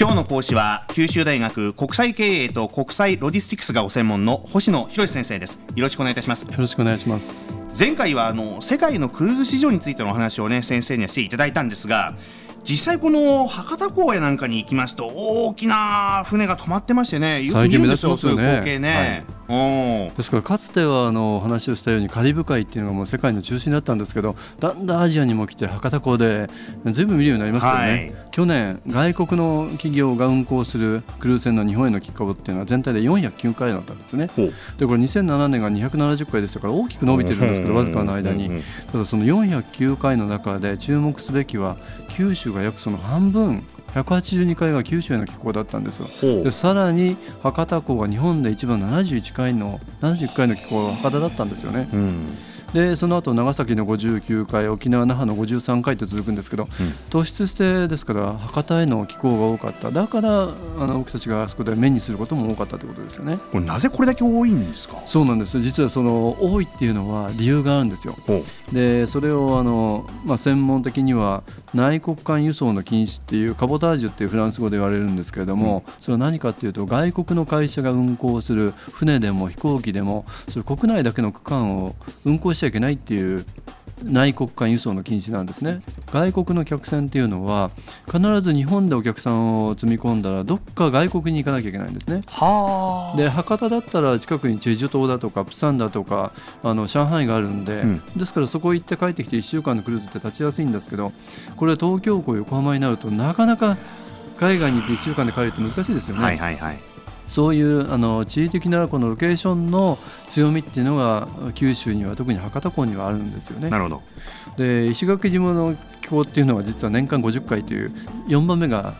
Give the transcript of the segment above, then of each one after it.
今日の講師は九州大学国際経営と国際ロジスティクスがご専門の星野博先生です。よろしくお願いいたします。よろしくお願いします。前回はあの世界のクルーズ市場についてのお話をね先生にはしていただいたんですが実際この博多港やなんかに行きますと大きな船が止まってましてねよく見るんですよそういう光景ね、はい、ですからかつてはあの話をしたようにカリブ海っていうのがもう世界の中心だったんですけどだんだんアジアにも来て博多港でずいぶん見るようになりますけどね、はい、去年外国の企業が運航するクルーズ船の日本への寄港っていうのは全体で409回だったんですね。でこれ2007年が270回でしたから大きく伸びてるんですけどわずかの間に。ただその409回の中で注目すべきは九州が約その半分182回が九州への寄港だったんですよ。でさらに博多港が日本で一番71回の71回の寄港が博多だったんですよね。うんでその後長崎の59回沖縄那覇の53回と続くんですけど、うん、突出してですから博多への寄港が多かった。だからあの僕たちがあそこで目にすることも多かったということですよね。これなぜこれだけ多いんですか？そうなんです。実はその多いっていうのは理由があるんですよ。でそれをあの、まあ、専門的には内国間輸送の禁止っていうカボタージュっていうフランス語で言われるんですけれども、うん、それは何かっていうと外国の会社が運航する船でも飛行機でもそれ国内だけの区間を運航しちゃいけないっていう内国間輸送の禁止なんですね。外国の客船っていうのは必ず日本でお客さんを積み込んだらどっか外国に行かなきゃいけないんですね。で博多だったら近くにチェジュ島だとかプサンだとかあの上海があるんで、うん、ですからそこ行って帰ってきて1週間のクルーズって立ちやすいんですけどこれ東京港横浜になるとなかなか海外に行って1週間で帰るって難しいですよね。はいはいはいそういうあの地理的なこのロケーションの強みっていうのが九州には特に博多港にはあるんですよね。なるほど。で石垣島の気候っていうのは実は年間50回という4番目が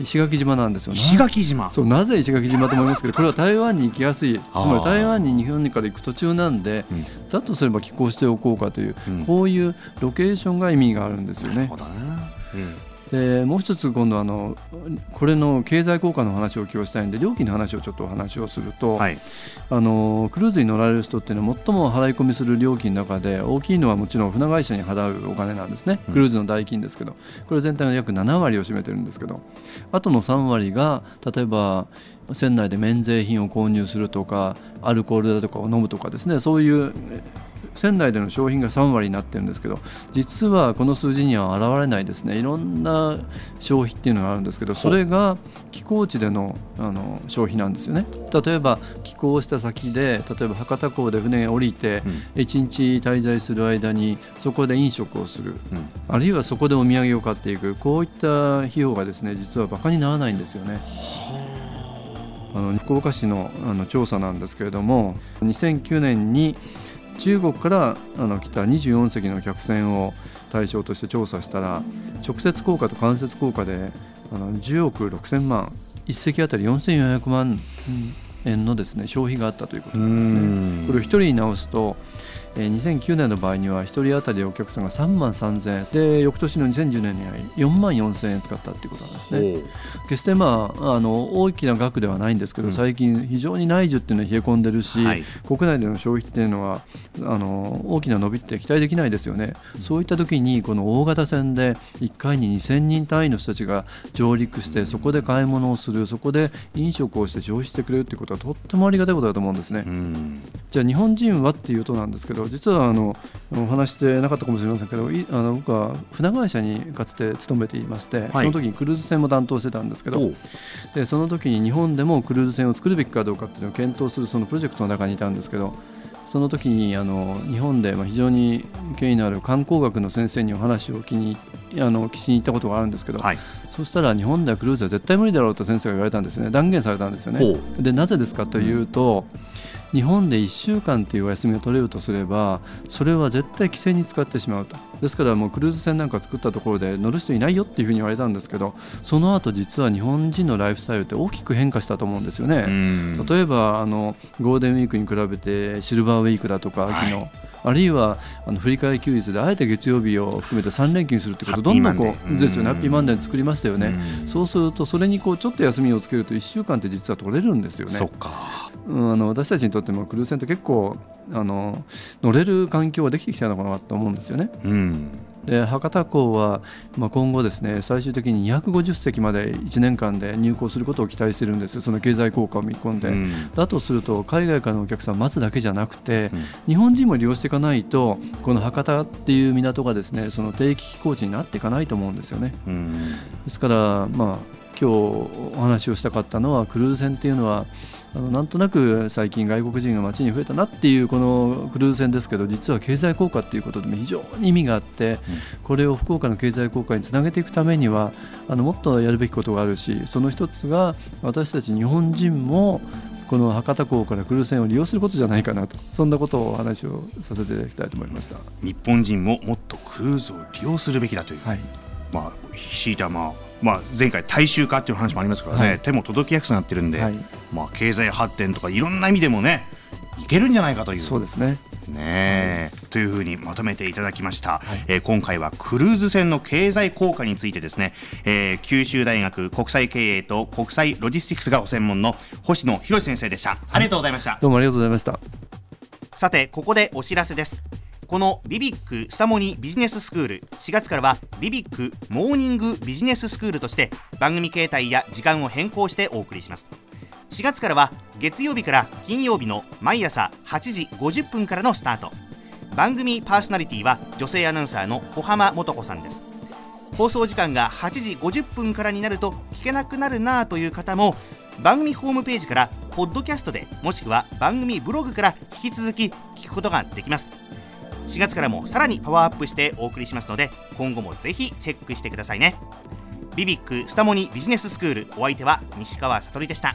石垣島なんですよ、石垣島。そうなぜ石垣島と思いますけどこれは台湾に行きやすい。つまり台湾に日本から行く途中なんで、うん、だとすれば寄港しておこうかという、うん、こういうロケーションが意味があるんですよね。なるほどね。うんでもう一つ今度あのこれの経済効果の話を今日したいんで料金の話をちょっとお話をすると、はい、あのクルーズに乗られる人っていうのは最も払い込みする料金の中で大きいのはもちろん船会社に払うお金なんですね。クルーズの代金ですけどこれ全体の約7割を占めてるんですけどあとの3割が例えば船内で免税品を購入するとかアルコールだとかを飲むとかですねそういう仙台での商品が3割になってるんですけど実はこの数字には現れないですね。いろんな消費っていうのがあるんですけどそれが寄港地でのあの消費なんですよね。例えば寄港した先で例えば博多港で船降りて1日滞在する間にそこで飲食をする、うん、あるいはそこでお土産を買っていく。こういった費用がですね実はバカにならないんですよね。あ。の福岡市のあの調査なんですけれども2009年に中国からあの来た24隻の客船を対象として調査したら直接効果と間接効果であの10億6000万1隻あたり4400万円のですね消費があったということなんですね。これを1人に直すとえー、2009年の場合には1人当たりお客さんが3万3000円で翌年の2010年には4万4000円使ったっていうことなんですね。決してまああの大きな額ではないんですけど、うん、最近非常に内需っていうのは冷え込んでるし、はい、国内での消費っていうのはあの大きな伸びって期待できないですよね、うん、そういった時にこの大型船で1回に2000人単位の人たちが上陸してそこで買い物をするそこで飲食をして消費してくれるっていうことはとってもありがたいことだと思うんですね、うん、じゃあ日本人はっていうとなんですけど実はあのお話してなかったかもしれませんけどあの僕は船会社にかつて勤めていまして、はい、その時にクルーズ船も担当してたんですけどでその時に日本でもクルーズ船を作るべきかどうかっていうのを検討するそのプロジェクトの中にいたんですけどその時にあの日本で非常に権威のある観光学の先生にお話を聞きにあの聞きに行ったことがあるんですけど、はい、そしたら日本ではクルーズは絶対無理だろうと先生が言われたんですよね。断言されたんですよね。でなぜですかというと、うん日本で1週間というお休みを取れるとすればそれは絶対規制に使ってしまうと。ですからもうクルーズ船なんか作ったところで乗る人いないよっていうふうに言われたんですけどその後実は日本人のライフスタイルって大きく変化したと思うんですよね。例えばあのゴールデンウィークに比べてシルバーウィークだとか秋の、はいあるいはあの振り替え休日であえて月曜日を含めて3連休にするということどんどんこうですよね。ハッピーマンデー作りましたよね。そうするとそれにこうちょっと休みをつけると1週間って実は取れるんですよね。そっかあの私たちにとってもクルーズ船って結構あの乗れる環境はできてきたのかなと思うんですよね。うん。で博多港は、まあ、今後ですね最終的に250隻まで1年間で入港することを期待しているんです。その経済効果を見込んで、うん、だとすると海外からのお客さん待つだけじゃなくて、うん、日本人も利用していかないとこの博多っていう港がですねその定期寄港地になっていかないと思うんですよね。うん、ですから、まあ、今日お話をしたかったのはクルーズ船っていうのはあのなんとなく最近外国人が街に増えたなっていうこのクルーズ船ですけど実は経済効果っていうことでも非常に意味があって、これを福岡の経済効果につなげていくためにはあのもっとやるべきことがあるしその一つが私たち日本人もこの博多港からクルーズ船を利用することじゃないかなとそんなことをお話をさせていただきたいと思いました。日本人ももっとクルーズを利用するべきだという、はい、まあ、ひいてはまあまあ、前回大衆化っていう話もありますからね、はい、手も届きやすくなってるんで、はい、まあ、経済発展とかいろんな意味でもねいけるんじゃないかという。そうですね。ね、はい、というふうにまとめていただきました、はい、えー、今回はクルーズ船の経済効果についてですね、えー、九州大学国際経営と国際ロジスティクスがご専門の星野博先生でした、ありがとうございました。どうもありがとうございました。さてここでお知らせです。このビビックスタモニビジネススクール。4月からはビビックモーニングビジネススクールとして番組形態や時間を変更してお送りします4月からは月曜日から金曜日の毎朝8時50分からのスタート。番組パーソナリティは女性アナウンサーの小浜素子さんです。放送時間が8時50分からになると聞けなくなるなという方も番組ホームページからポッドキャストでもしくは番組ブログから引き続き聞くことができます。4月からもさらにパワーアップしてお送りしますので今後もぜひチェックしてくださいね。ビビックスタモニビジネススクールお相手は西川悟でした。